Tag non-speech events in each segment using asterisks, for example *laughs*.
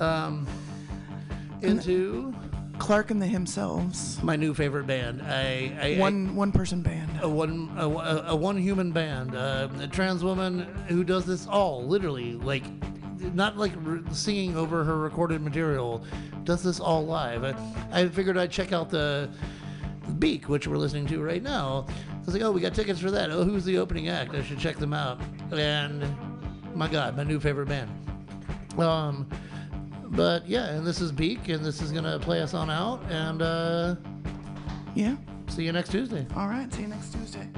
um, into Clark and the Himselves. my new favorite band. I, I One one person band. a one a, a, a one human band, uh, a trans woman who does this all literally like not like singing over her recorded material, does this all live. I, I figured I'd check out the Beak, which we're listening to right now. I was like, oh, we got tickets for that. Oh, who's the opening act? I should check them out. And my God, my new favorite band. Um, but yeah, and this is Beak, and this is gonna play us on out. And uh, Yeah. see you next Tuesday. All right. See you next Tuesday.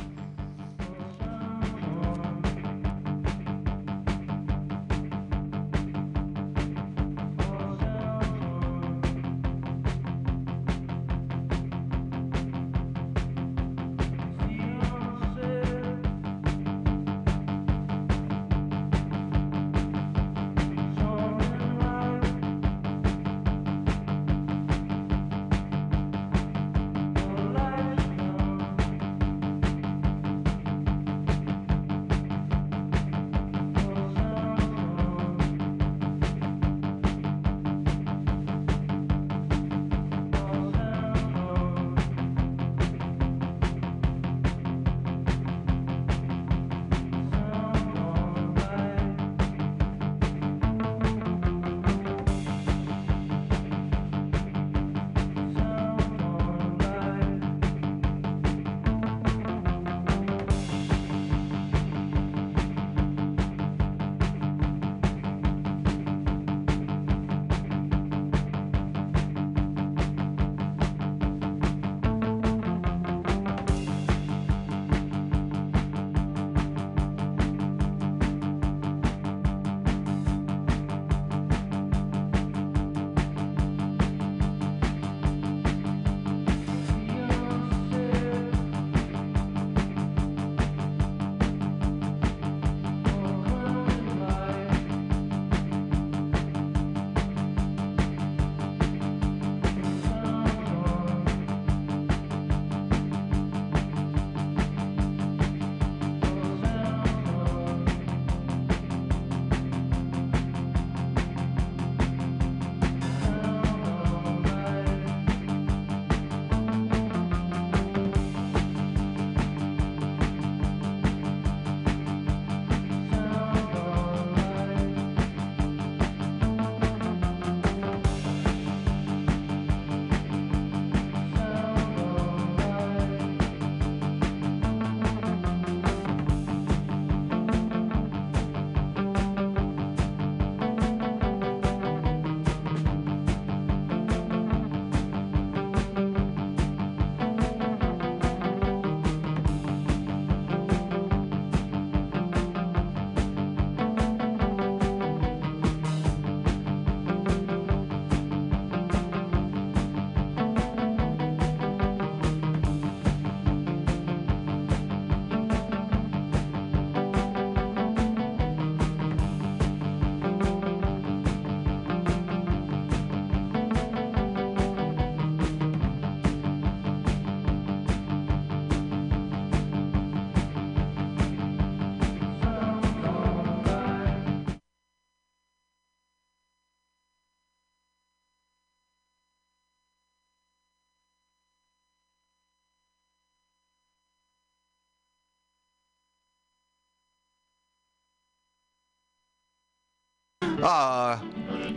Uh,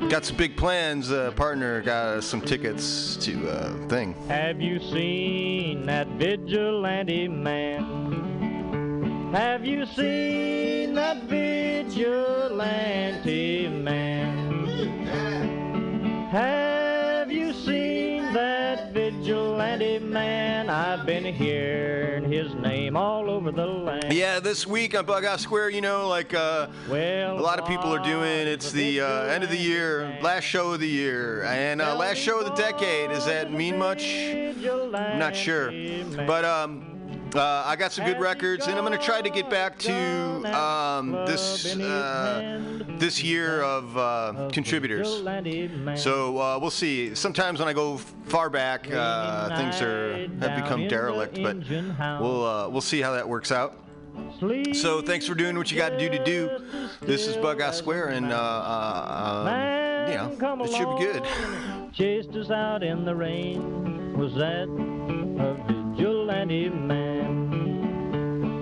got some big plans. Uh, partner got us some tickets to uh, thing. Have you seen that vigilante man? Have you seen that vigilante man? Have vigilante man? I've been hearing his name all over the land. Yeah, this week on Bughouse Square, you know, like uh, Well, a lot of people are doing. It's the uh, end of the year, last show of the year, and uh, last show of the decade. Does that mean much? I'm not sure, but um, uh, I got some good records, and I'm gonna try to get back to um, this uh, this year of uh, contributors. So uh, we'll see. Sometimes when I go far back, uh, things are have become derelict, but we'll uh, we'll see how that works out. So thanks for doing what you got to do to do. This is Bughouse Square, and uh, uh, um, you know, It should be good. chased us out in the rain. Was that a vigilante man?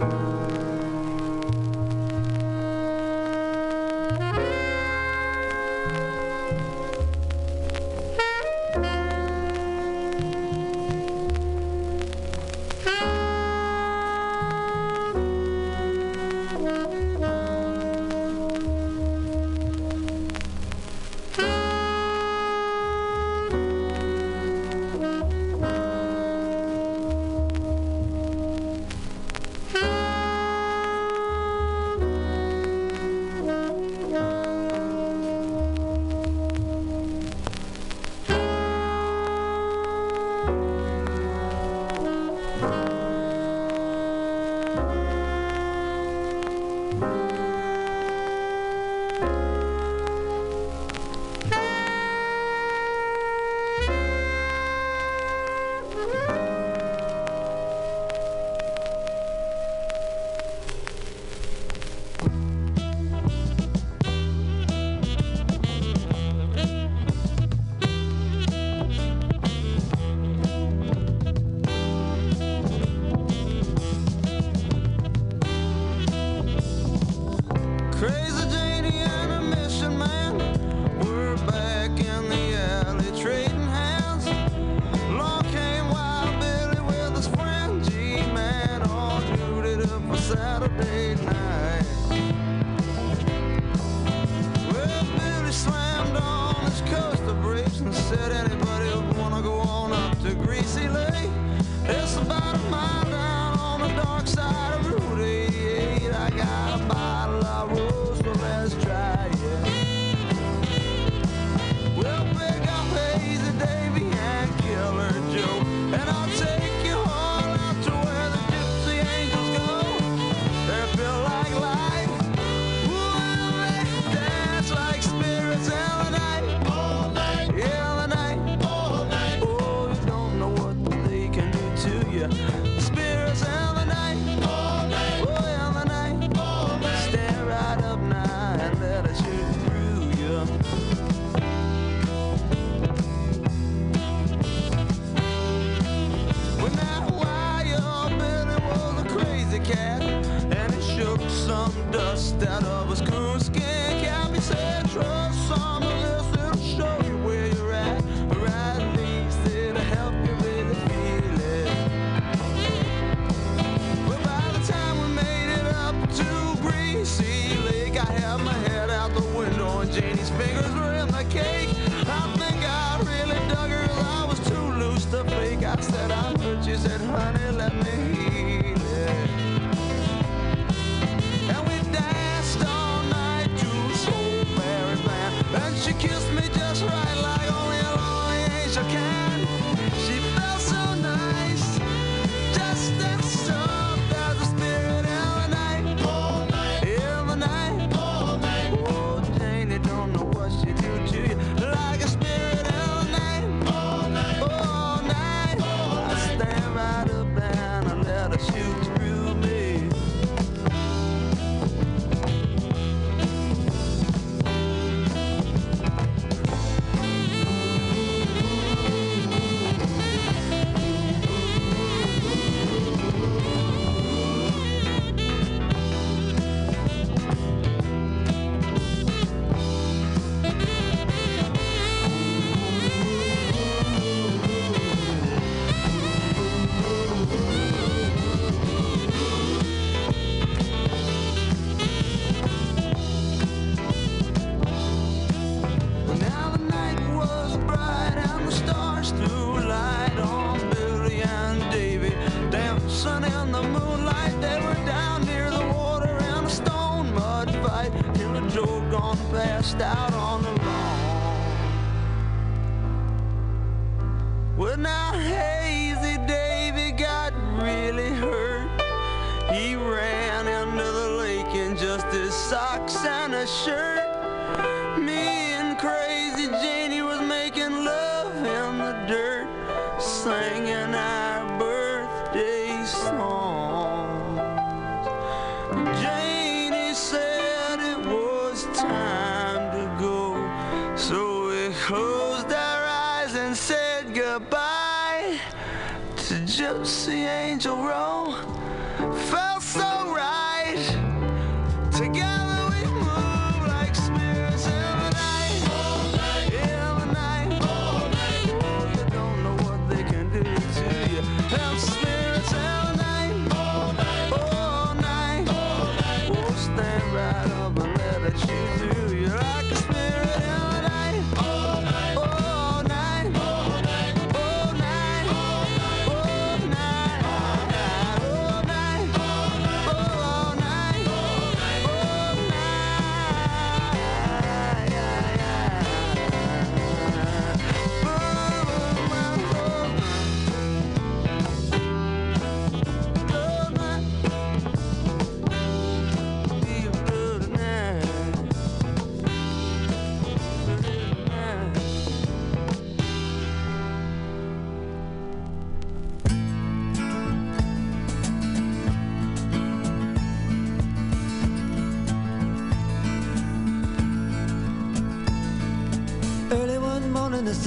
Crazy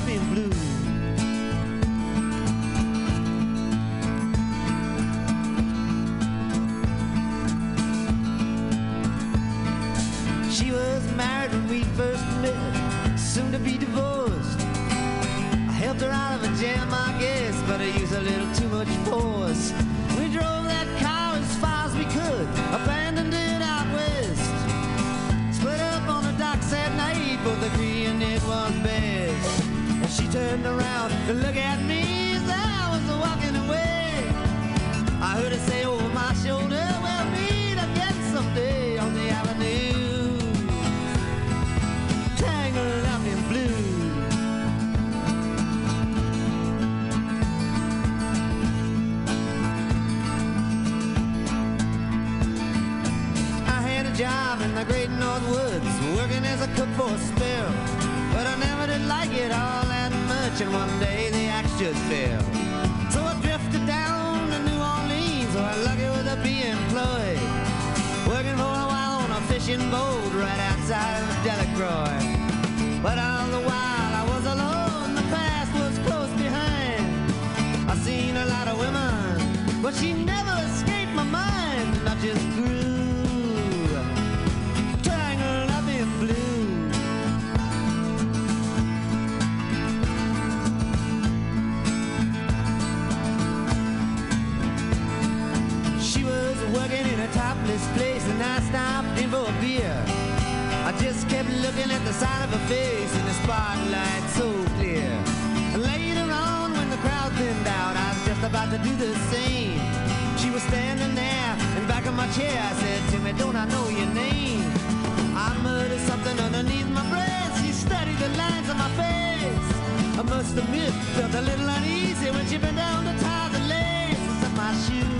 Up in blue. In the great North Woods, working as a cook for a spell. But I never did like it all that much, and one day the axe just fell. So I drifted down to New Orleans, where I'm lucky with a be employed. Working for a while on a fishing boat right outside of Delacroix. But all the while I was alone, the past was close behind. I seen a lot of women, but she never escaped my mind, I just grew topless place, and I stopped in for a beer. I just kept looking at the side of her face in the spotlight so clear. And later on, when the crowd thinned out, I was just about to do the same. She was standing there in back of my chair. I said, Timmy, don't I know your name? I muttered something underneath my breath. She studied the lines on my face. I must admit, felt a little uneasy when she bent down to tie the laces of my shoe.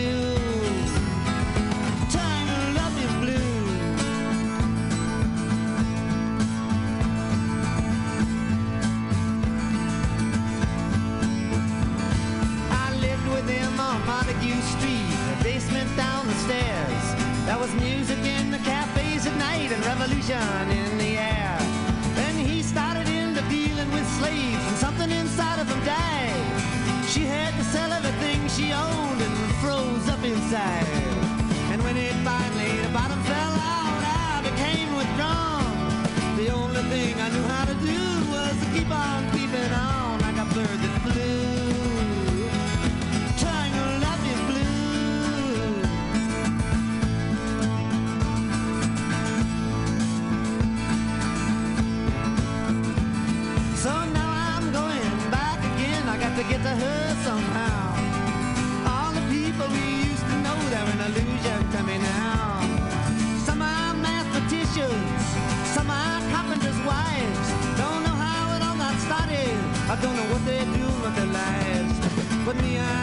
downstairs. There was music in the cafes at night and revolution in the air. Then he started into dealing with slaves and something inside of him died. She had to sell everything she owned and froze up inside. And when it finally, the bottom fell out, I became withdrawn. The only thing I knew how to do was to keep on keeping on. don't know what they do with their lives. But me, I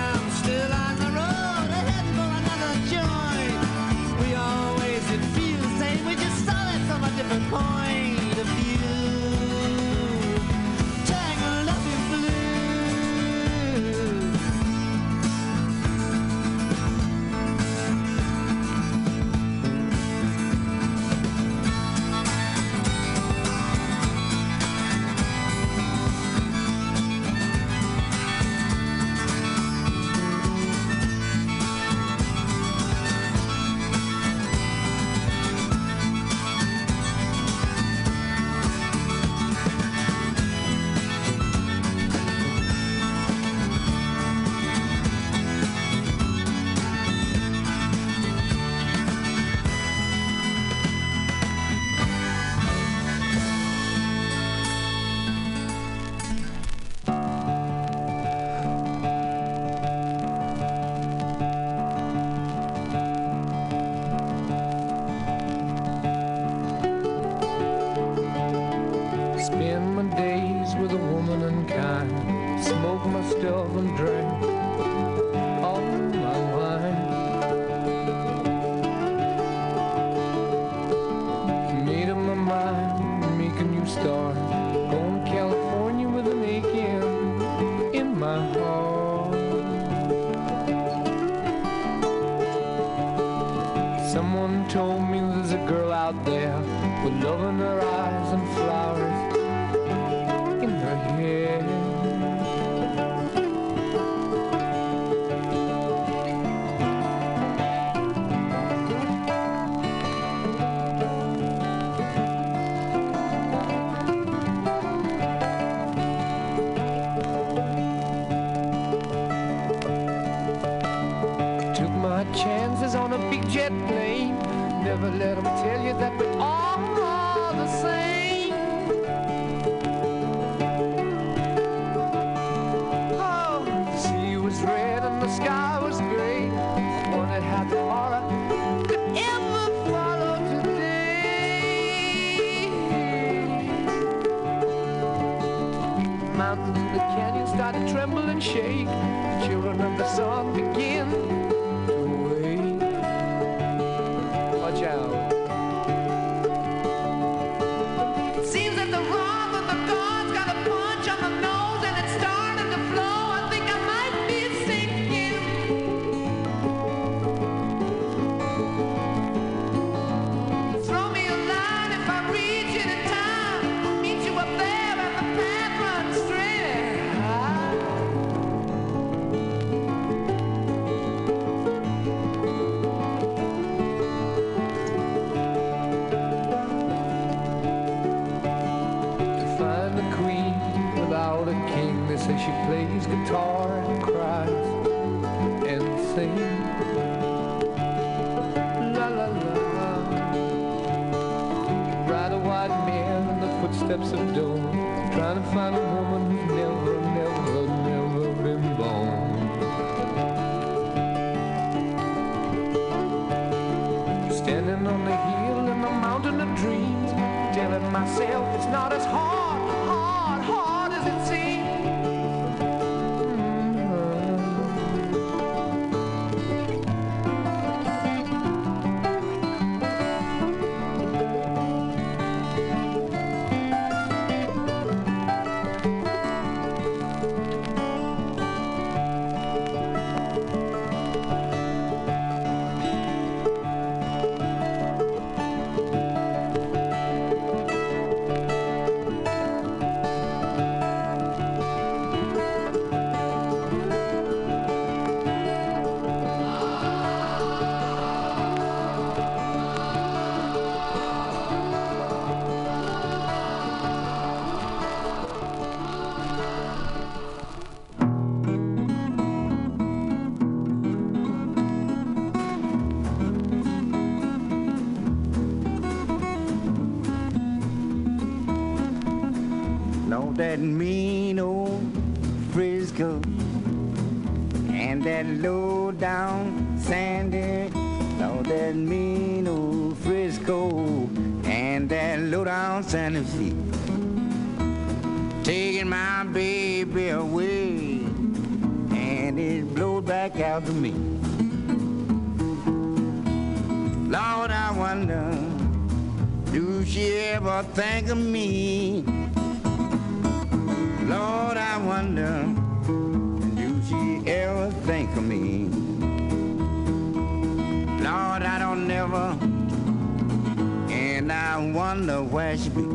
she be.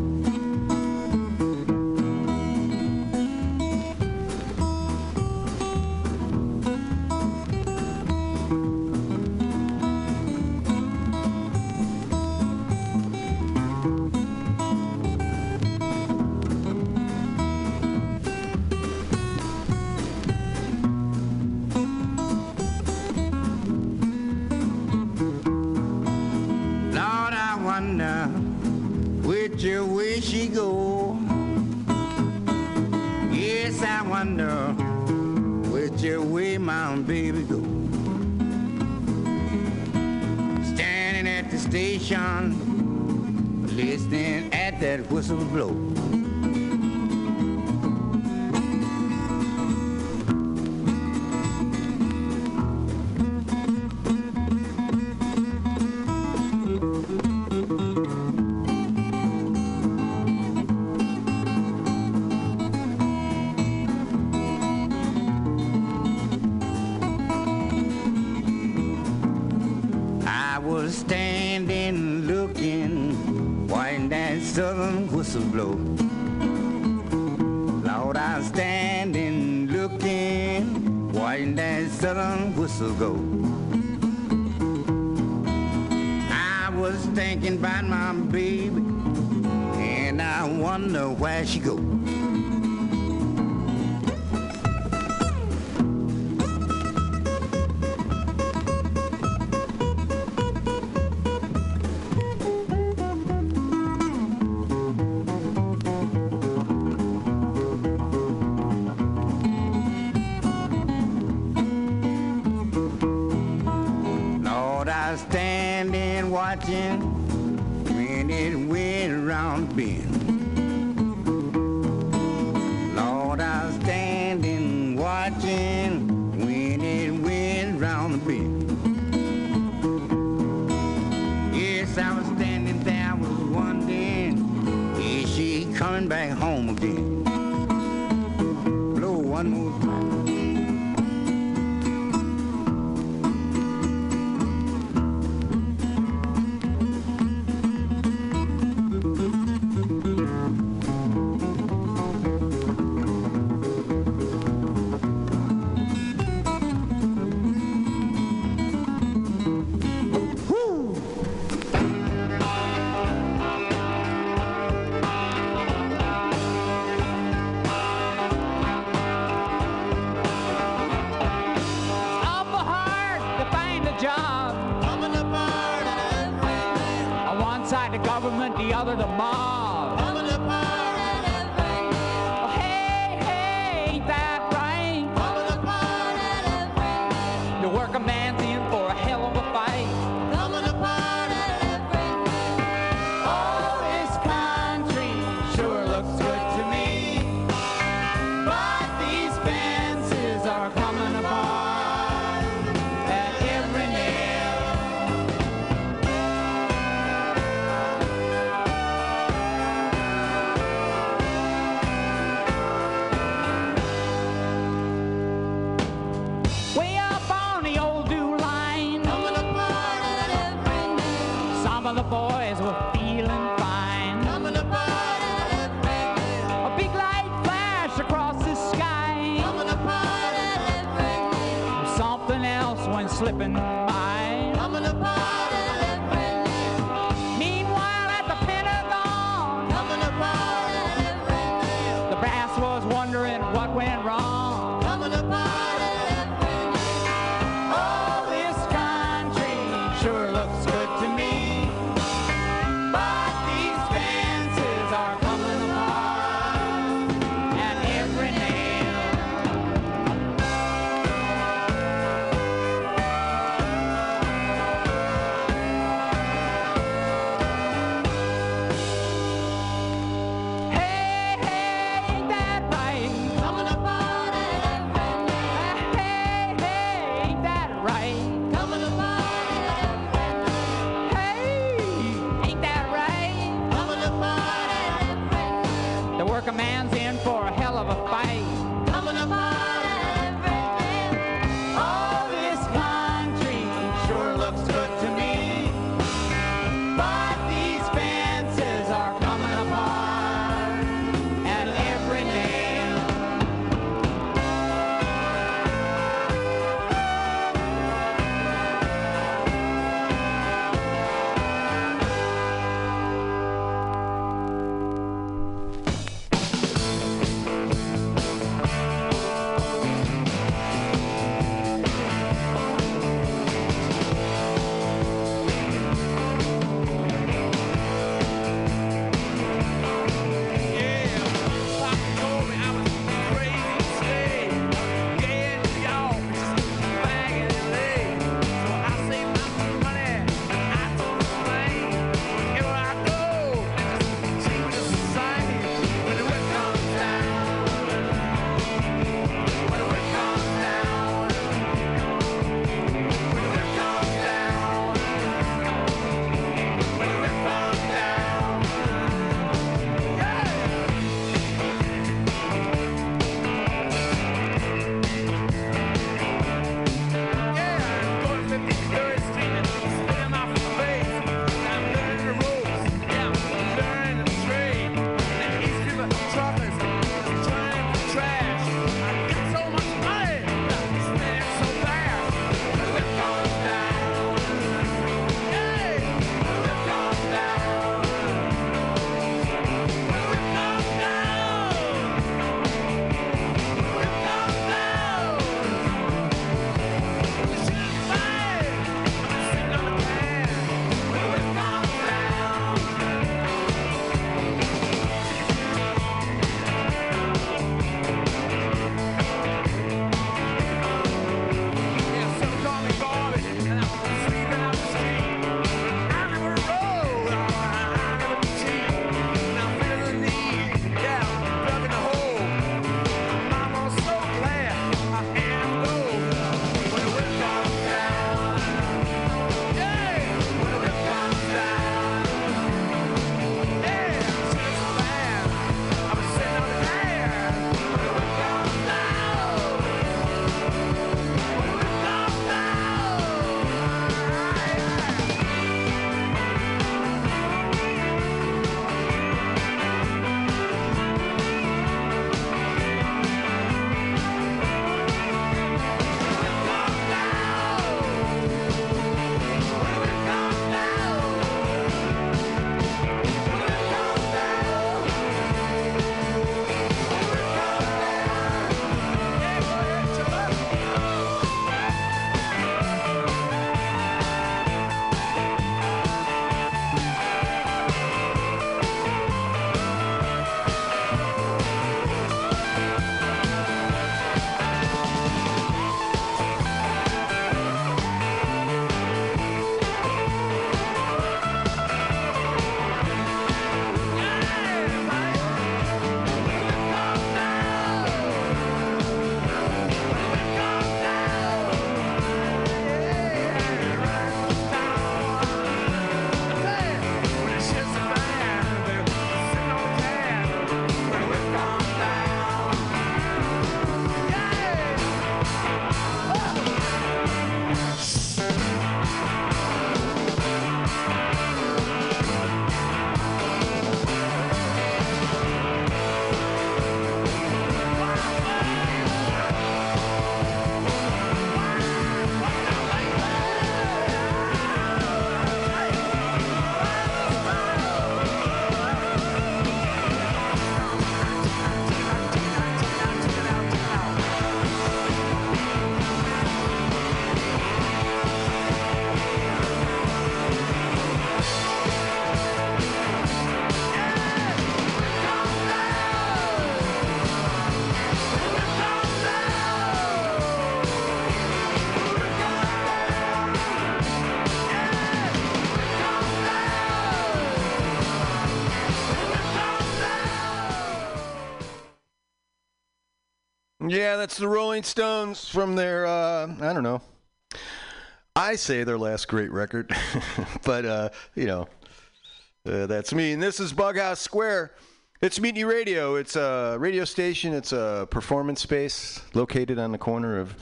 The other the mob. That's the Rolling Stones from their, uh, I don't know. I say their last great record, *laughs* but, uh, you know, uh, that's me. And this is Bughouse Square. It's Mutiny Radio. It's a radio station. It's a performance space located on the corner of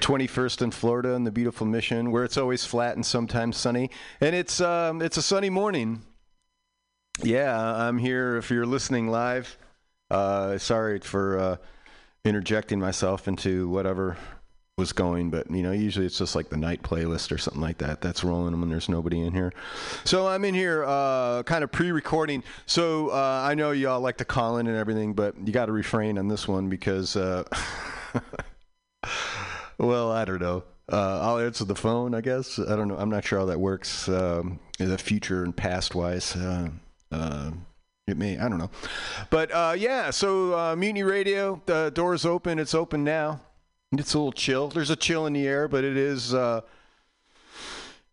21st and Florida in the beautiful Mission, where it's always flat and sometimes sunny. And it's um, it's a sunny morning. Yeah, I'm here. If you're listening live, uh, sorry for uh, interjecting myself into whatever was going, but you know, usually it's just like the night playlist or something like that. That's rolling when there's nobody in here. So I'm in here, uh, kind of pre-recording. So uh, I know y'all like to call in and everything, but you got to refrain on this one because, uh, *laughs* well, I don't know. Uh, I'll answer the phone, I guess. I don't know. I'm not sure how that works. Um, in the future and past wise. It may. I don't know. But uh, yeah, so uh, Mutiny Radio, the door's open. It's open now. It's a little chill. There's a chill in the air, but it is uh,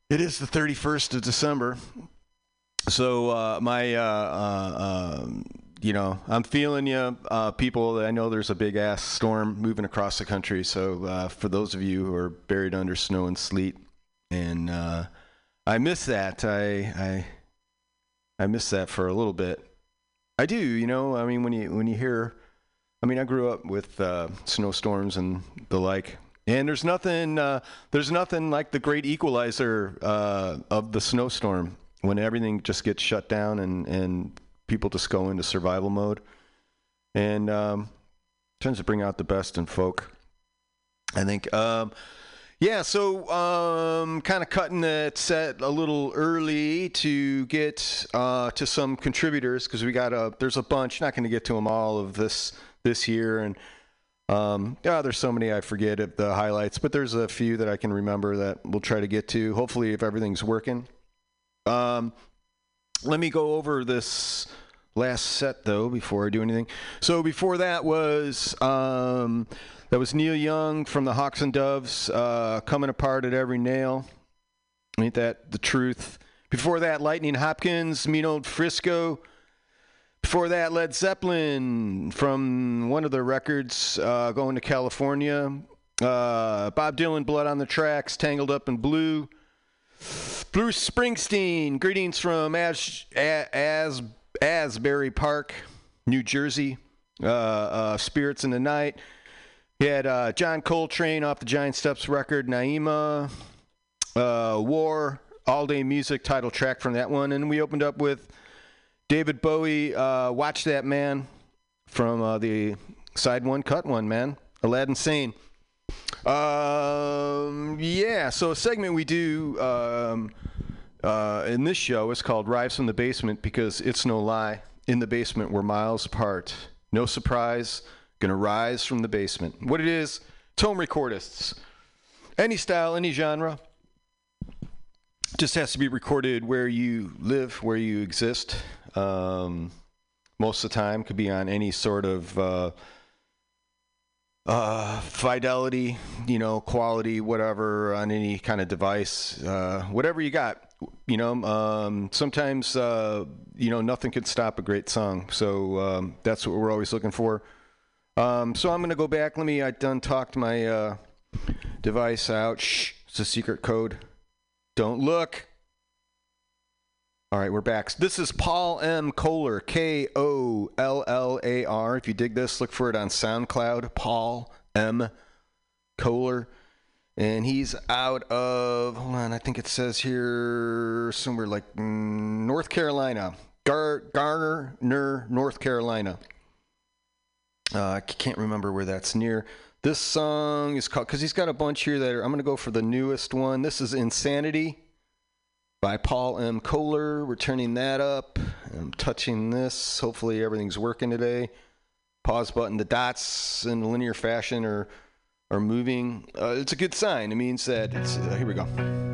it is the 31st of December. So uh, my uh, uh, um, you know I'm feeling you, uh, people. I know there's a big ass storm moving across the country. So uh, for those of you who are buried under snow and sleet, and uh, I miss that. I I I miss that for a little bit. I do, you know. I mean, when you when you hear, I mean, I grew up with uh, snowstorms and the like, and there's nothing uh, there's nothing like the great equalizer uh, of the snowstorm when everything just gets shut down and and people just go into survival mode, and um, tends to bring out the best in folk. I think. Um, yeah, so um, kind of cutting the set a little early to get uh, to some contributors because we got a there's a bunch. Not going to get to them all of this this year, and um, yeah, there's so many I forget the highlights, but there's a few that I can remember that we'll try to get to. Hopefully, if everything's working. Um, let me go over this last set though before I do anything. So before that was um, that was Neil Young from the Hawks and Doves, uh, coming apart at every nail. Ain't that the truth? Before that, Lightning Hopkins, Mean Old Frisco. Before that, Led Zeppelin from one of their records, uh, Going to California. Uh, Bob Dylan, Blood on the Tracks, Tangled Up in Blue. Bruce Springsteen, greetings from As, As, Asbury Park, New Jersey. Uh, uh, Spirits in the Night. You had uh, John Coltrane off the Giant Steps record, Naima, uh, War, All Day Music title track from that one. And we opened up with David Bowie, uh, Watch That Man from uh, the side one, cut one, man. Aladdin Sane. Um, yeah, so a segment we do um, uh, in this show is called Rise from the Basement because it's no lie. In the basement, we're miles apart. No surprise, gonna rise from the basement. What it is, tome recordists. Any style, any genre. Just has to be recorded where you live, where you exist. Um, most of the time, could be on any sort of uh, uh, fidelity, you know, quality, whatever, on any kind of device, uh, whatever you got. You know, um, sometimes, uh, you know, nothing could stop a great song. So um, that's what we're always looking for. Um, so I'm going to go back. Let me, I done talked my uh, device out. Shh, it's a secret code. Don't look. All right, we're back. This is Paul M. Kollar, K O L L A R. If you dig this, look for it on SoundCloud. Paul M. Kollar. And he's out of, hold on, I think it says here somewhere like North Carolina. Gar- Garner, North Carolina. Uh, I can't remember where that's near. This song is called, because he's got a bunch here that are, I'm going to go for the newest one. This is Insanity by Paul M. Kollar. We're turning that up. I'm touching this. Hopefully everything's working today. Pause button. The dots in linear fashion are are moving. Uh, it's a good sign. It means that. Uh, here we go.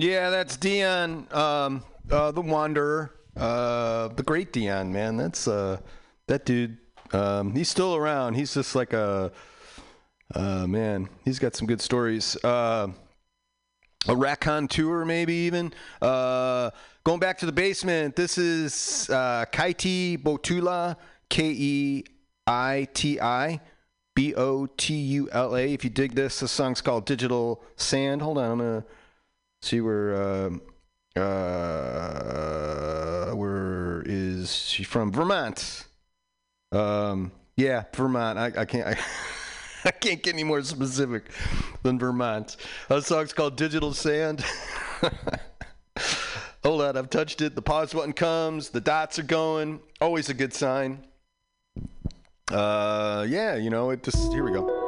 Yeah, that's Dion, um, uh, the Wanderer, uh, the great Dion, man. That's uh, that dude. Um, he's still around. He's just like a uh, man. He's got some good stories. Uh, a Racon tour, maybe even. Uh, going back to the basement. This is Keiti Botula, K E I T I. B O T U L A. If you dig this, the song's called Digital Sand. Hold on, I'm gonna see where um uh where is she from? Vermont. Um yeah vermont. I, I can't I, *laughs* I can't get any more specific than vermont. The song's called digital sand. *laughs* Hold on i've touched it. The pause button comes. The dots are going. Always a good sign. Uh yeah you know it just here we go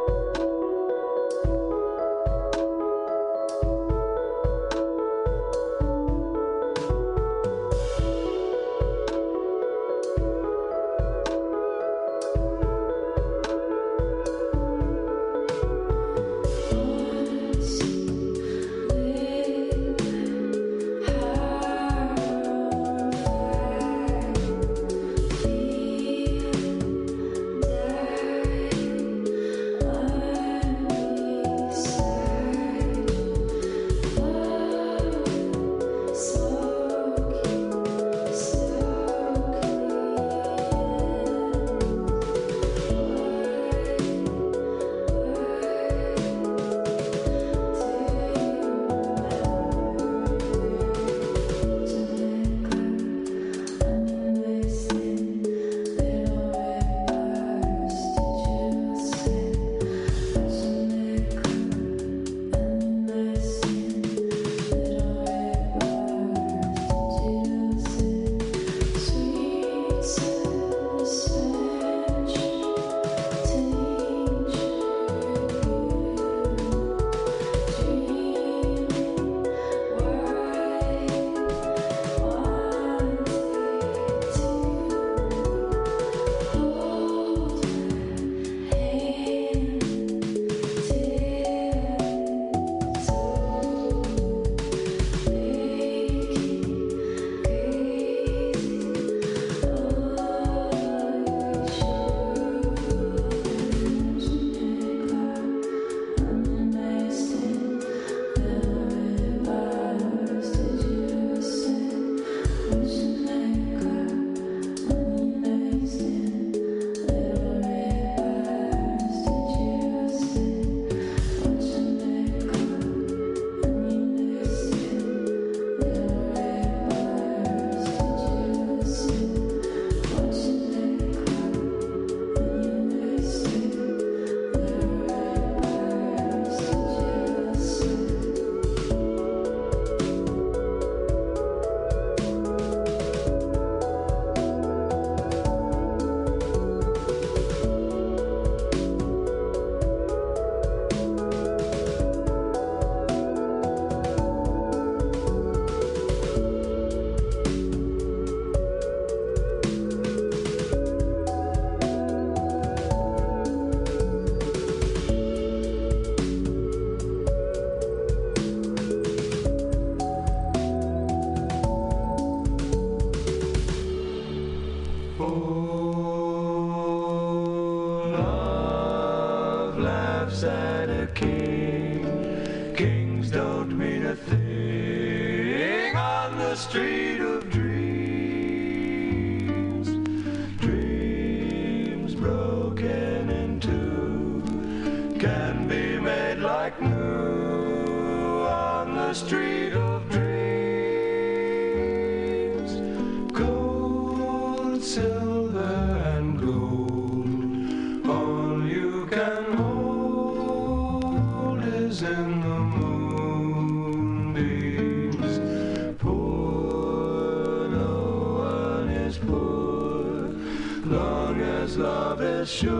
sure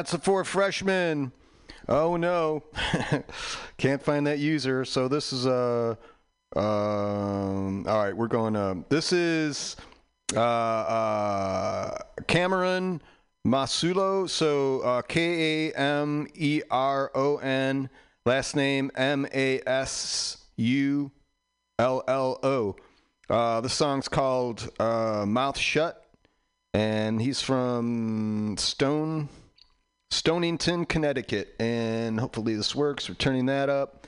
It's the four freshmen. Oh no, *laughs* can't find that user. So this is uh, um, all right. We're going. Uh, this is uh, uh, Kameron Masullo. So uh, K A M E R O N. Last name M A S U L L O. Uh, the song's called uh, Mouth Shut, and he's from Stone. Stonington, Connecticut. And hopefully this works. We're turning that up.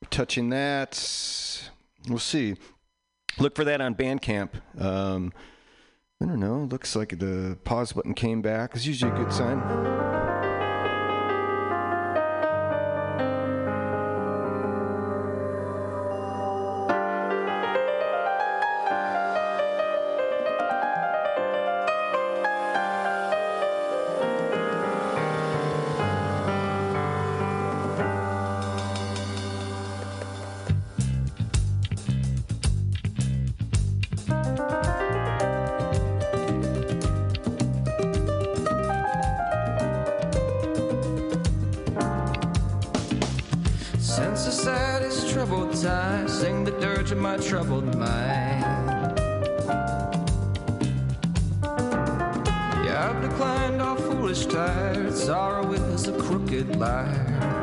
We're touching that. We'll see. Look for that on Bandcamp. Um, I don't know. Looks like the pause button came back. It's usually a good sign. I've declined all foolish tired. Sorrow is a crooked liar.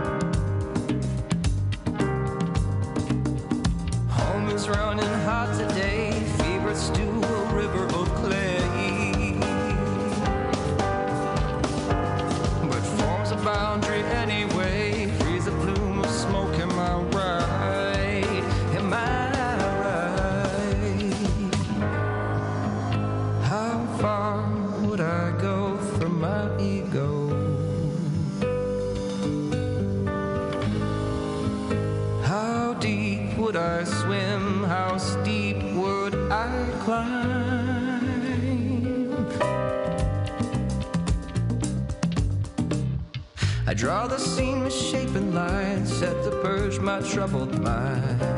Draw the scene with misshapen lines, set to purge my troubled mind.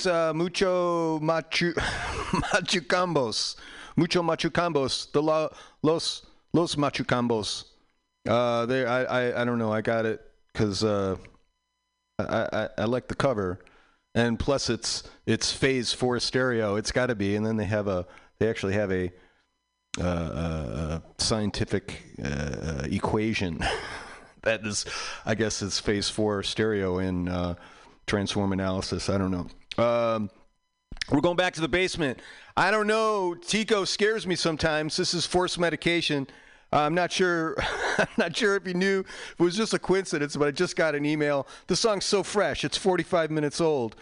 Was uh, Mucho Machu *laughs* Machucambos. Mucho Machucambos. The lo, Los Los Machucambos. Uh, they, I, I, I don't know. I got it because uh, I, I, I like the cover, and plus it's it's Phase Four stereo. It's got to be. And then they have a they actually have a uh, uh, scientific uh, uh, equation *laughs* that is, I guess, is Phase Four stereo in uh, transform analysis. I don't know. Um, we're going back to the basement. I don't know. Tico scares me sometimes. This is forced medication. I'm not sure. *laughs* I'm not sure if you knew. It was just a coincidence, but I just got an email. The song's so fresh. It's 45 minutes old.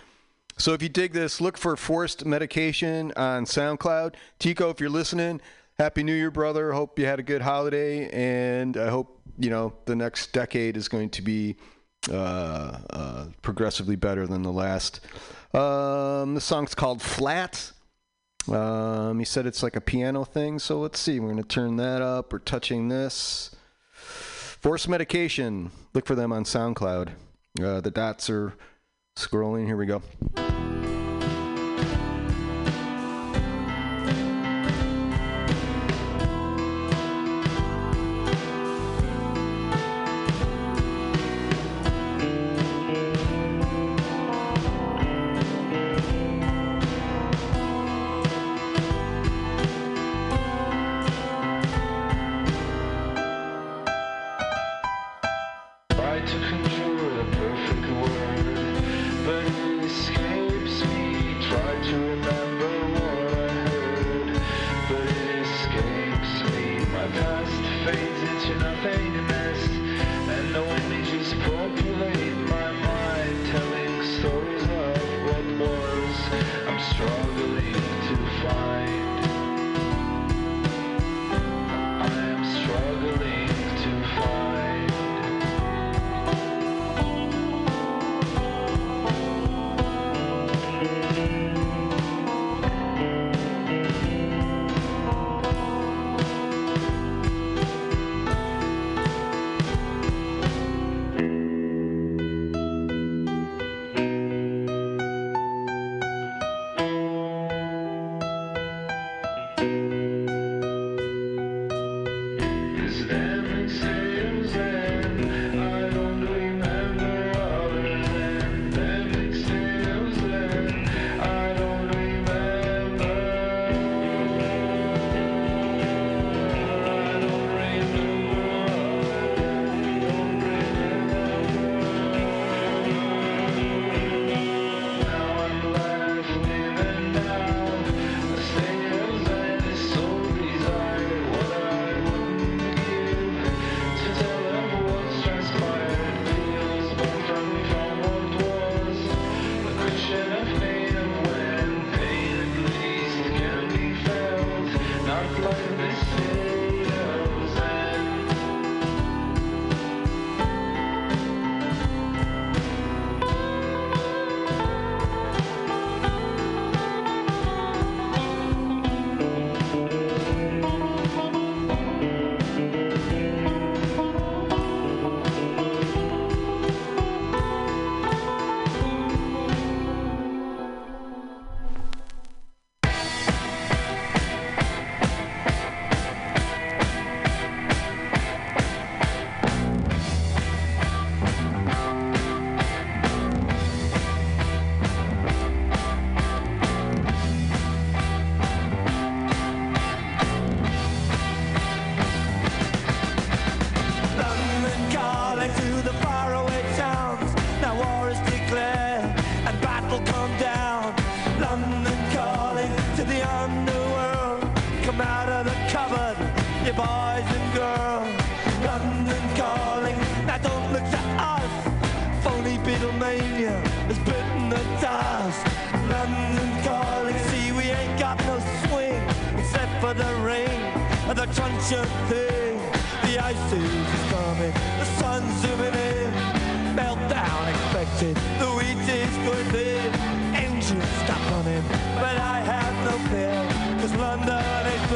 So if you dig this, look for Forced Medication on SoundCloud. Tico, if you're listening, Happy New Year, brother. Hope you had a good holiday, and I hope you know the next decade is going to be uh, uh, progressively better than the last. Um, the song's called Flat. Um, he said it's like a piano thing, so let's see. We're going to turn that up. We're touching this. Force Medication. Look for them on SoundCloud. Uh, the dots are scrolling. Here we go.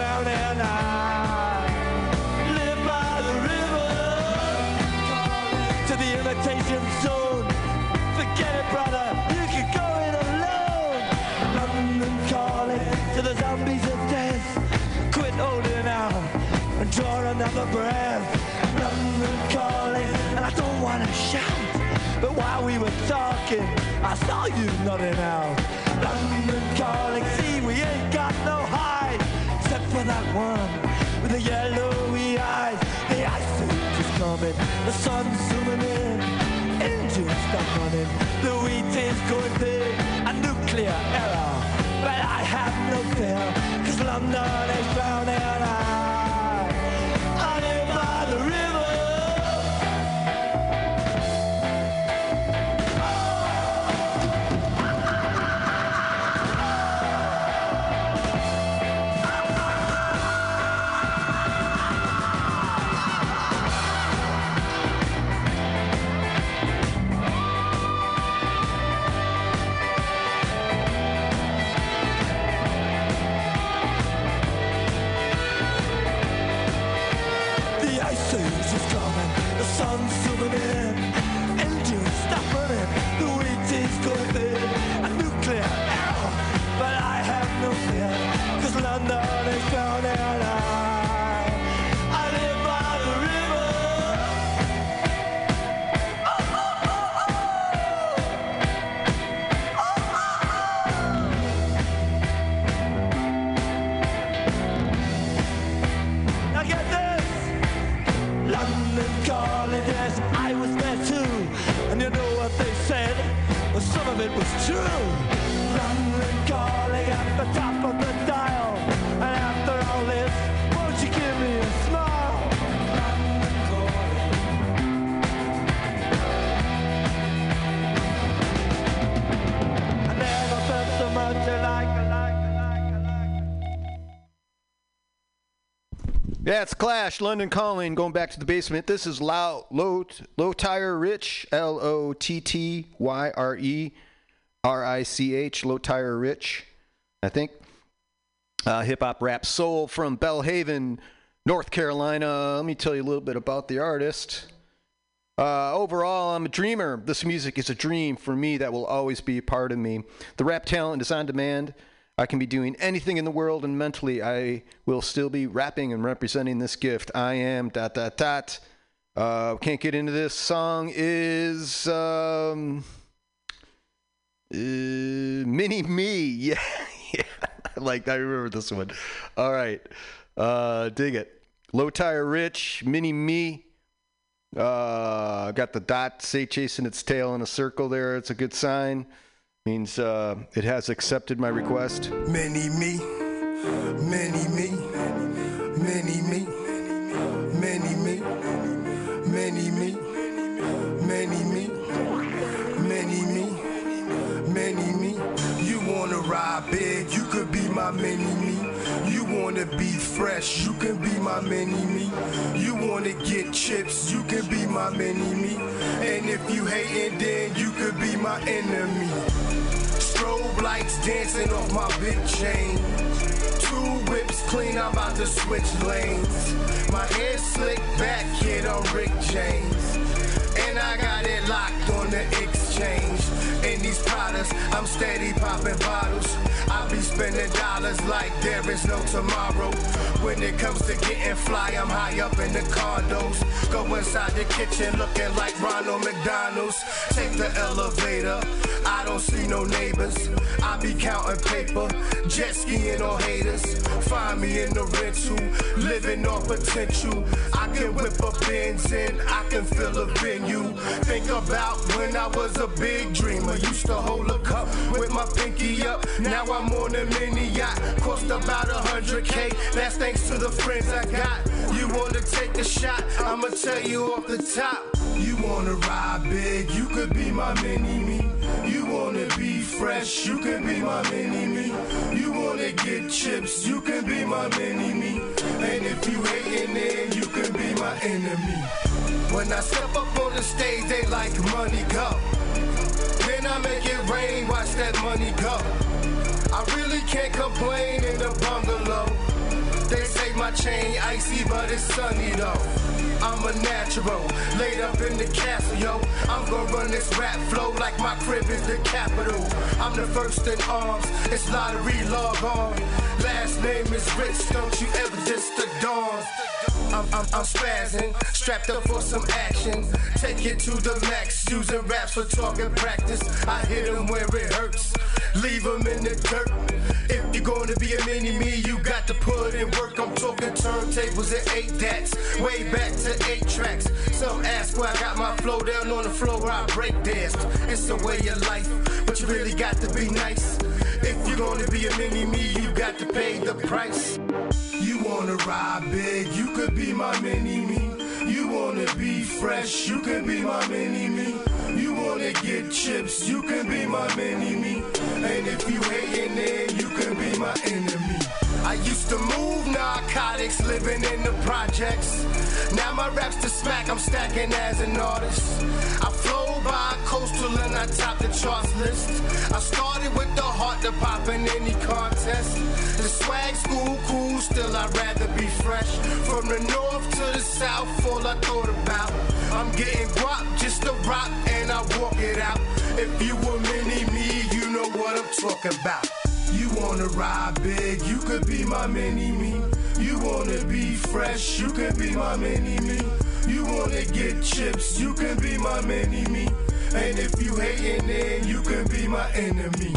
Is. I live by the river to the imitation zone. Forget it, brother, you can go it alone. London calling to the zombies of death. Quit holding out and draw another breath. London calling, and I don't wanna shout. But while we were talking, I saw you nodding out. London calling, the sun's zooming in, engines stop running, the wheat is going big, a nuclear error. But I have no fear, cause London is drowning. I, It's Clash, London Calling, going back to the basement. This is Low, Low, Low Tire Rich, L O T T Y R E R I C H, Low Tire Rich, I think. Uh, Hip hop rap soul from Belhaven, North Carolina. Let me tell you a little bit about the artist. Uh, overall, I'm a dreamer. This music is a dream for me that will always be a part of me. The rap talent is on demand. I can be doing anything in the world, and mentally, I will still be rapping and representing this gift. I am dot dot dot. Uh, can't get into this. Song is um, uh, Mini Me. *laughs* Yeah, yeah. *laughs* like I remember this one. All right, uh, dig it. Low tire rich, Mini Me. Uh, got the dot say chasing its tail in a circle there. It's a good sign. Means uh, it has accepted my request. Many me, many me, many me, many me, many me, many me, many me, many me. You wanna ride big, you could be my mini me. You wanna be fresh, you can be my mini me. You wanna get chips, you can be my mini me. And if you hating, then you could be my enemy. Strobe lights dancing off my big chain. Two whips clean, I'm about to switch lanes. My hair slick back, kid, I'm Rick James. And I got it locked on the exchange. In these products, I'm steady popping bottles. I be spending dollars like there is no tomorrow. When it comes to getting fly, I'm high up in the condos. Go inside the kitchen looking like Ronald McDonald's. Take the elevator, I don't see no neighbors. I be counting paper, jet skiing on haters. Find me in the rental, living on potential. I can whip a Benz and I can fill a venue. Think about when I was a big dreamer. Used to hold a cup with my pinky up. Now I'm on a mini yacht. Cost about a hundred K. That's thanks to the friends I got. You wanna take a shot? I'ma tell you off the top. You wanna ride big? You could be my mini me. You wanna be fresh? You could be my mini me. You wanna get chips? You could be my mini me. And if you hating, then you could be my enemy. When I step up on the stage, they like money go. Then I make it rain, watch that money go. I really can't complain in the bungalow. They say my chain icy, but it's sunny though. I'm a natural, laid up in the castle, yo. I'm gonna run this rap flow like my crib is the capital. I'm the first in arms, it's lottery log on. Last name is Rich, don't you ever the dawn. I'm, I'm, I'm spazzing, strapped up for some action. Take it to the max, using raps for talking practice. I hit 'em where it hurts, leave 'em in the dirt. If you're gonna be a mini me, you got to put in work. I'm talking turntables and eight dats, way back to eight tracks. Some ask where I got my flow down on the floor where I break danced. It's a way of life, but you really got to be nice. If you're gonna be a mini me, you got to pay the price. You wanna ride big, you could be my mini me. You wanna be fresh, you can be my mini me. You wanna get chips, you can be my mini me. And if you hating, then you can be my enemy. I used to move narcotics, living in the projects. Now my raps to smack, I'm stacking as an artist. I flow by coastal and I top the charts list. I started with the heart to pop in any contest. The swag school cool, still I'd rather be fresh. From the north to the south, all I thought about. I'm getting guap just to rock and I walk it out. If you a mini me, you know what I'm talking about. You wanna ride big, you could be my mini me. You wanna be fresh, you can be my mini me. You wanna get chips, you can be my mini me. And if you hating, then you can be my enemy.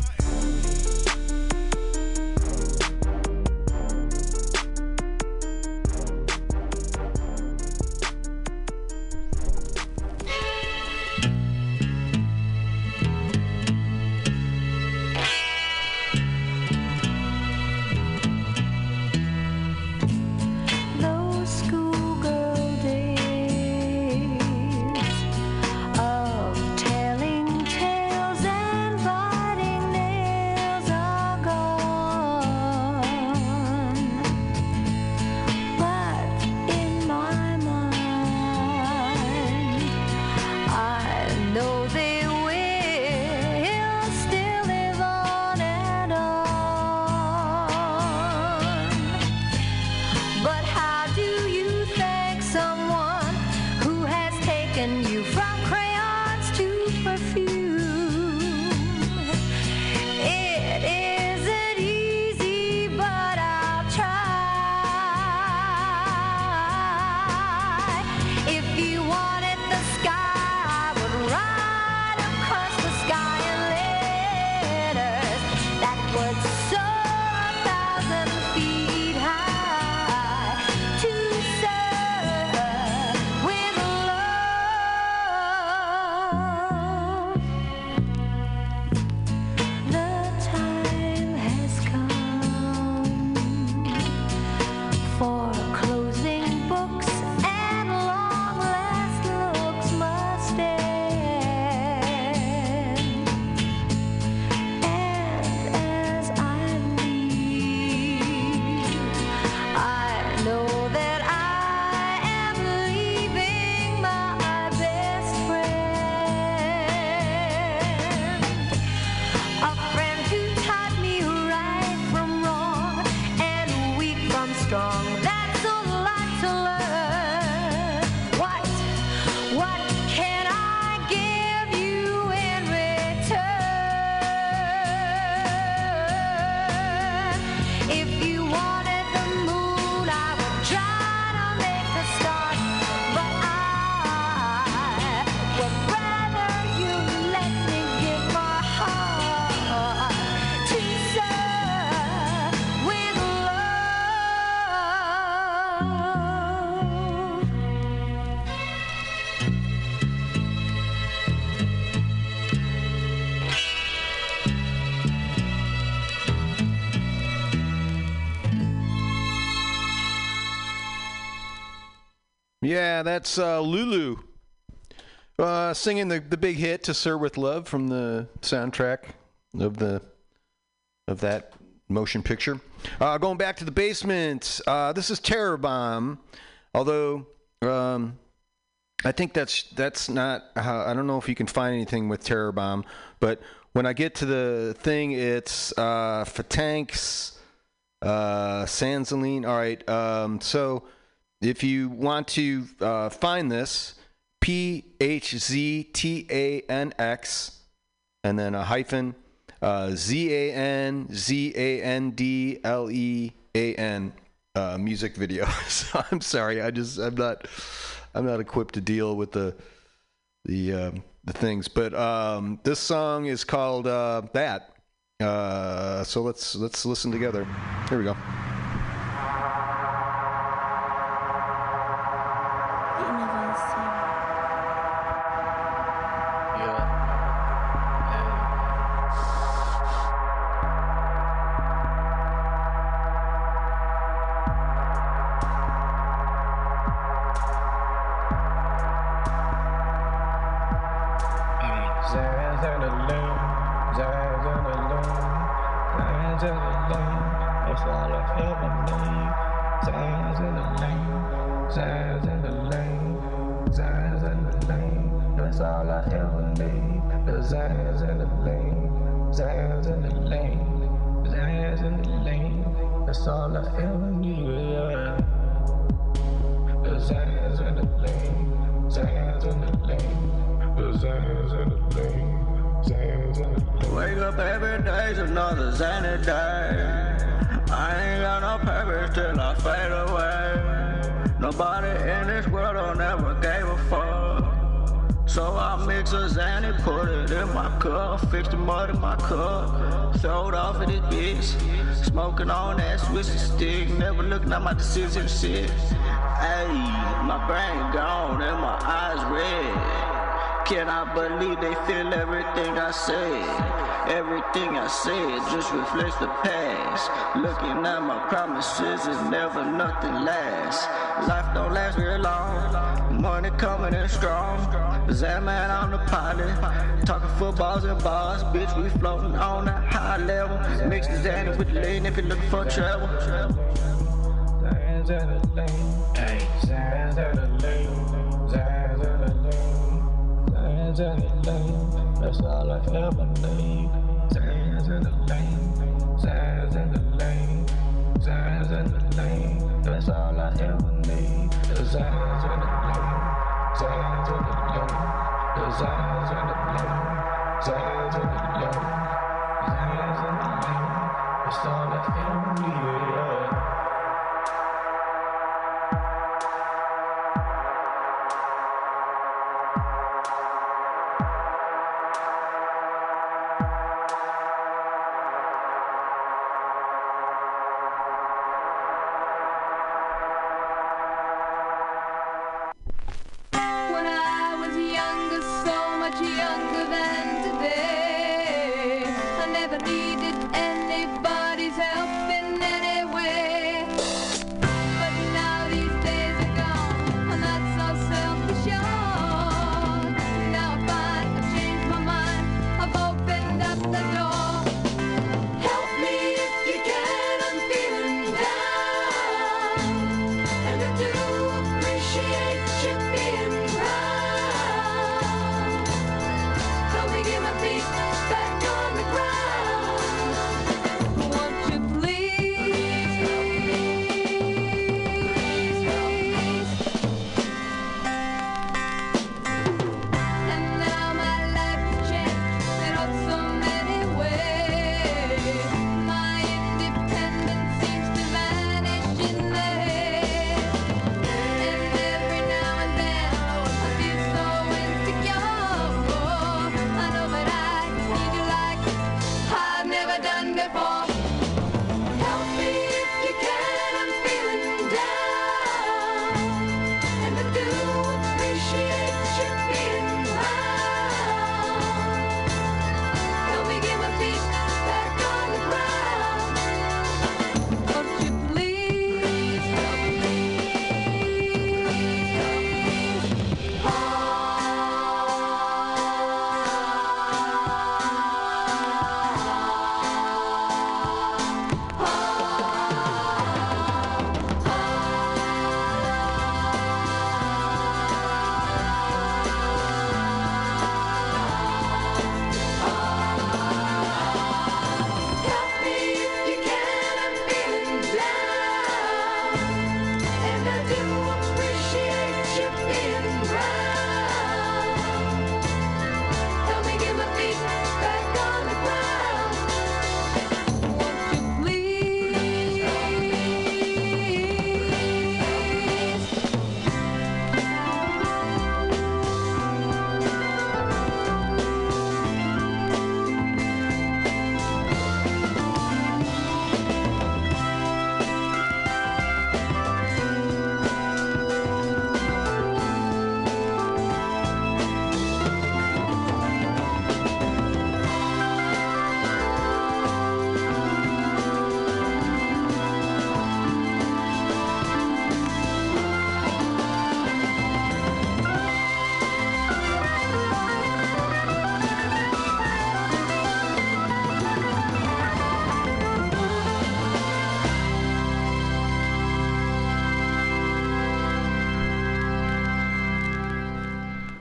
Yeah, that's uh, Lulu uh, singing the, the big hit to "Sir with Love" from the soundtrack of the of that motion picture. Uh, going back to the basement, uh, this is Terror Bomb. Although um, I think that's that's not. I don't know if you can find anything with Terror Bomb, but when I get to the thing, it's uh, Fatanks, uh, Sansaline. All right, um, so if you want to uh, find this, P H Z T A N X, and then a hyphen, uh, Z A N Z A N D L E A N uh, music video. *laughs* so I'm sorry, I just I'm not I'm not equipped to deal with the the um, the things, but um, this song is called uh, that. Uh, so let's let's listen together. Here we go. Day's another zany day. I ain't got no purpose till I fade away. Nobody in this world don't ever gave a fuck. So I mix a Xanny, put it in my cup, fix the mud in my cup, throw it off of this bitch. Smoking on that twisted stick, never looking at my decision shit. Ayy, my brain gone and my eyes red. Can I believe they feel everything I said? Everything I said just reflects the past. Looking at my promises is never nothing lasts. Life don't last very long. Money coming in strong. Zaman on the pilot. Talking footballs and bars. Bitch, we floating on a high level. Mix the Xanny with lean if you're looking for trouble. Zaz in the lane, Zaz in the lane, Zaz in the lane, Zaz in the lane, that's all I ever need. Zaz in the lane, Zaz in the lane, Zaz in the lane, that's all I ever need. The Zaz in the lane, Zaz in the lane, the Zaz in the lane, Zaz in the lane, Zaz in the lane, that's all I ever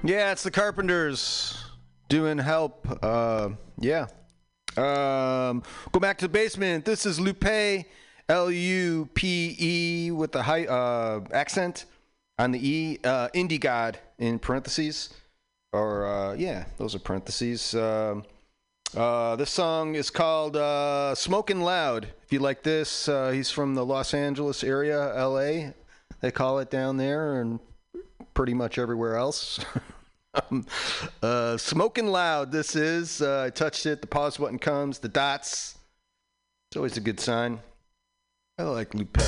Yeah, it's the Carpenters doing help. Uh, yeah. Um, go back to the basement. This is Lupe, L U P E, with the high uh, accent on the E. Uh, indie God in parentheses. Or, uh, yeah, those are parentheses. Um, uh, this song is called uh, Smoking Loud. If you like this, uh, he's from the Los Angeles area, LA. They call it down there. And pretty much everywhere else. *laughs* um, uh, smoking loud. This is. Uh, I touched it. The pause button comes. The dots. It's always a good sign. I like Lupe.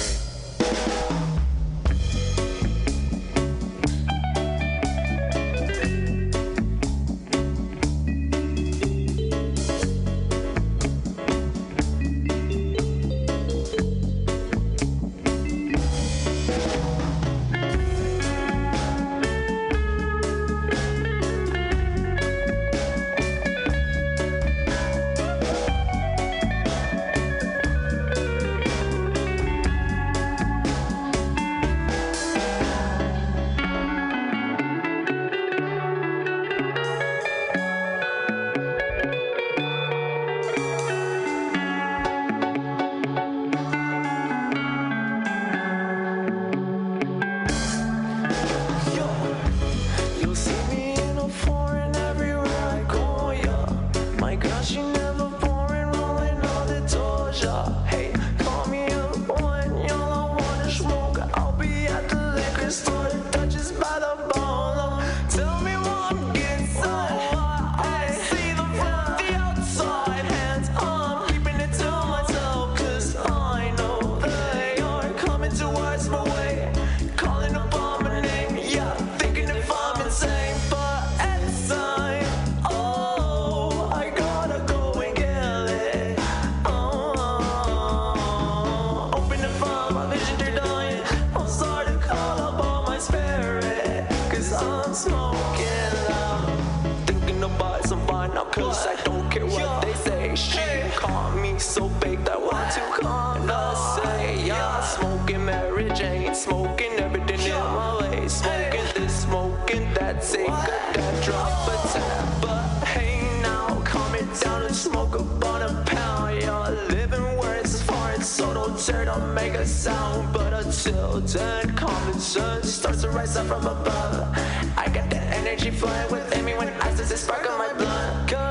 children. Common sense starts to rise up from above. I got that energy flowing within me when I sense the spark on my blood.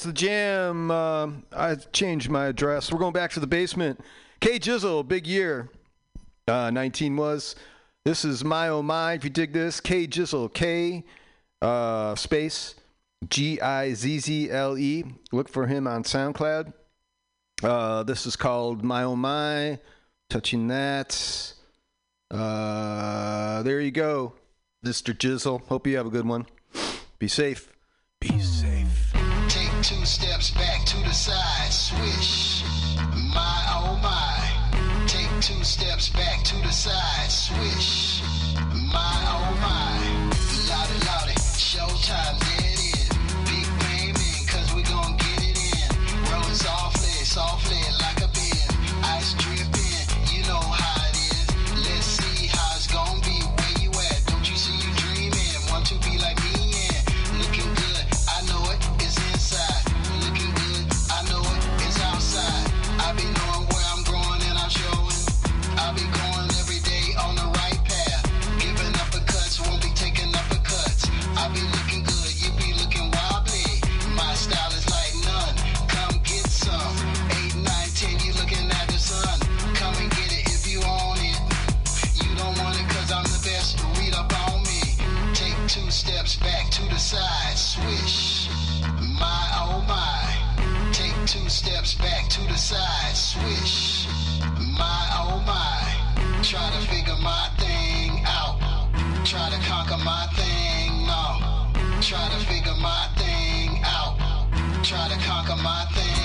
That's the jam. Uh, I changed my address. We're going back to the basement. K Jizzle, big year. Uh, 19 was. This is my oh my. If you dig this, K Jizzle, K uh, space G I Z Z L E. Look for him on SoundCloud. Uh, this is called my oh my. Touching that. Uh, there you go, Mr. Jizzle. Hope you have a good one. Be safe. Peace. Two steps back to the side, swish. My oh my. Take two steps back to the side, swish. My oh my. back to the side, swish. My oh my, try to figure my thing out. Try to conquer my thing, no. Try to figure my thing out. Try to conquer my thing.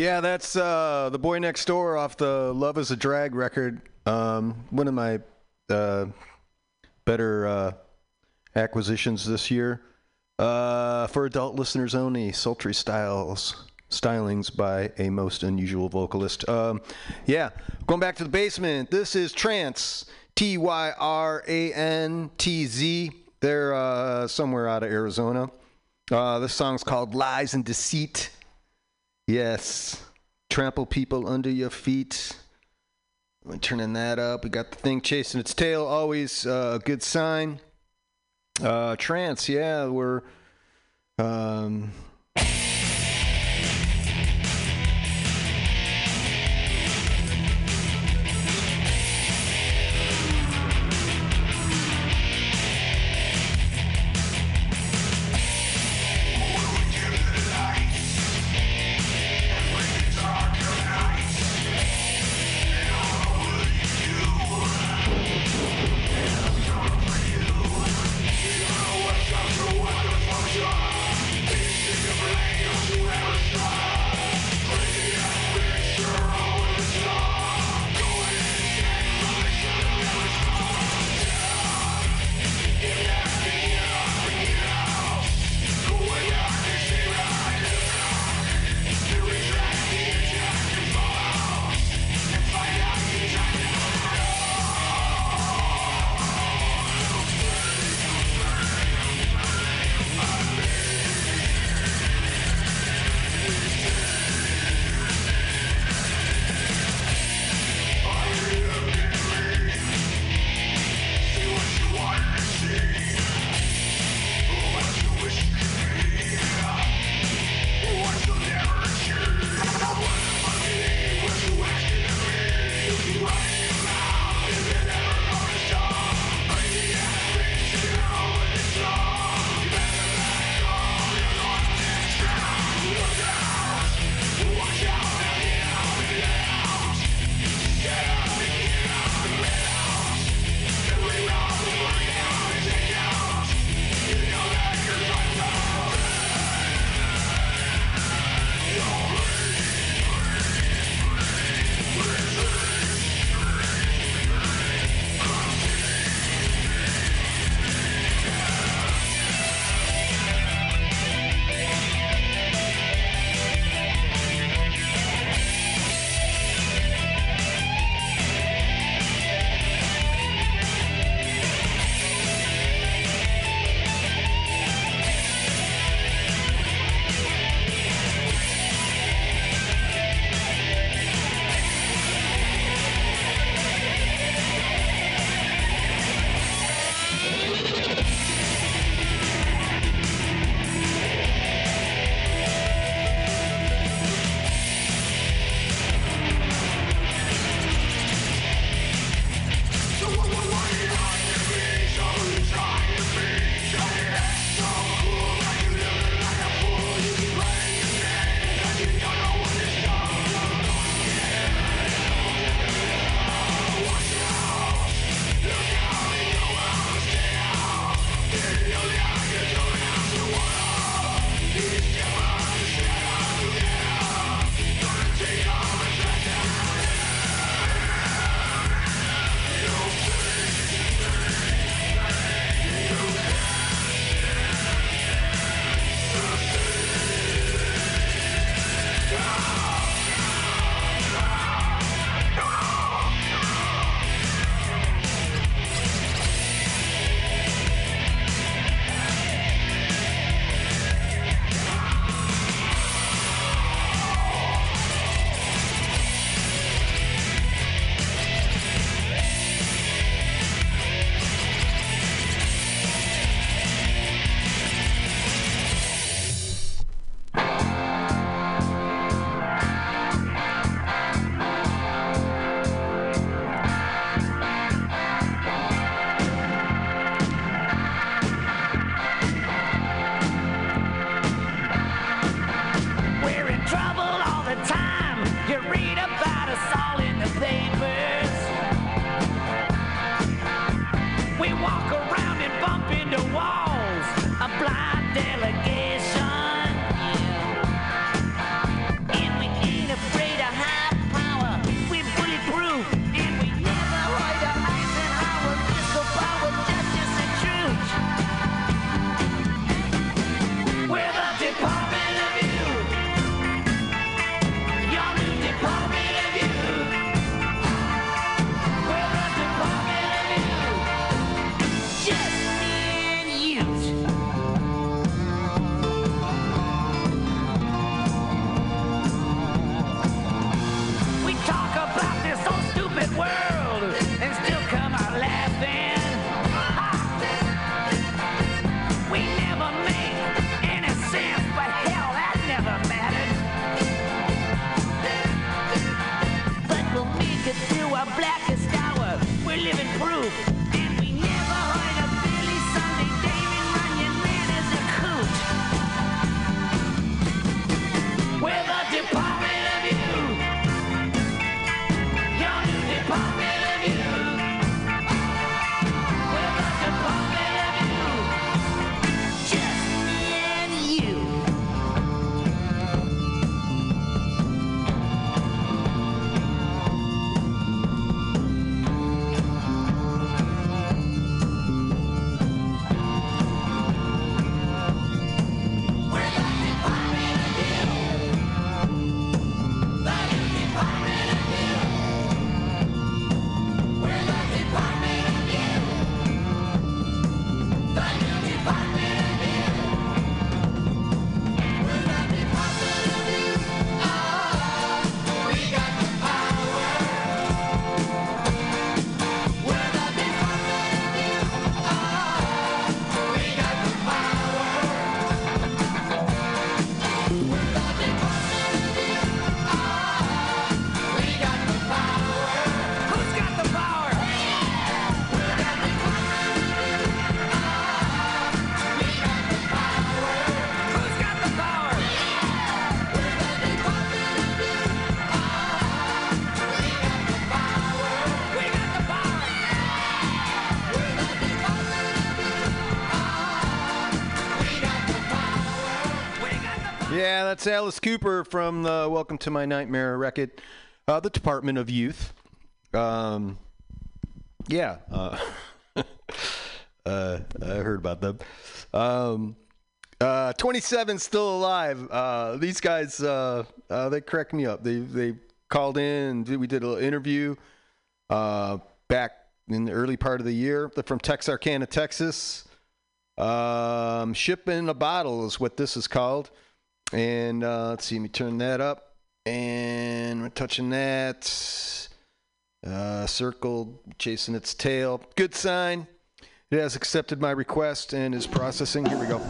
Yeah, that's uh, the boy next door off the "Love Is a Drag" record. Um, one of my uh, better uh, acquisitions this year. Uh, for adult listeners only, sultry styles stylings by a most unusual vocalist. Um, yeah, going back to the basement. This is Tyrantz, T Y R A N T Z. They're uh, somewhere out of Arizona. Uh, this song's called "Lies and Deceit." Yes. Trample people under your feet. We're turning that up. We got the thing chasing its tail. Always uh, a good sign. Uh, Tyrantz, yeah, we're. Um, that's Alice Cooper from the Welcome to My Nightmare record, uh, the Department of Youth. Um, yeah, uh, *laughs* uh, I heard about them. Um, uh, 27 still alive. Uh, these guys, uh, they cracked me up. They they called in. We did a little interview back in the early part of the year. They're from Texarkana, Texas. Um, shipping a bottle is what this is called. And uh, let's see, let me turn that up. And we're touching that. Uh, circle, chasing its tail. Good sign. It has accepted my request and is processing. Here we go.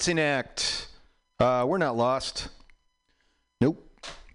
Balancing act.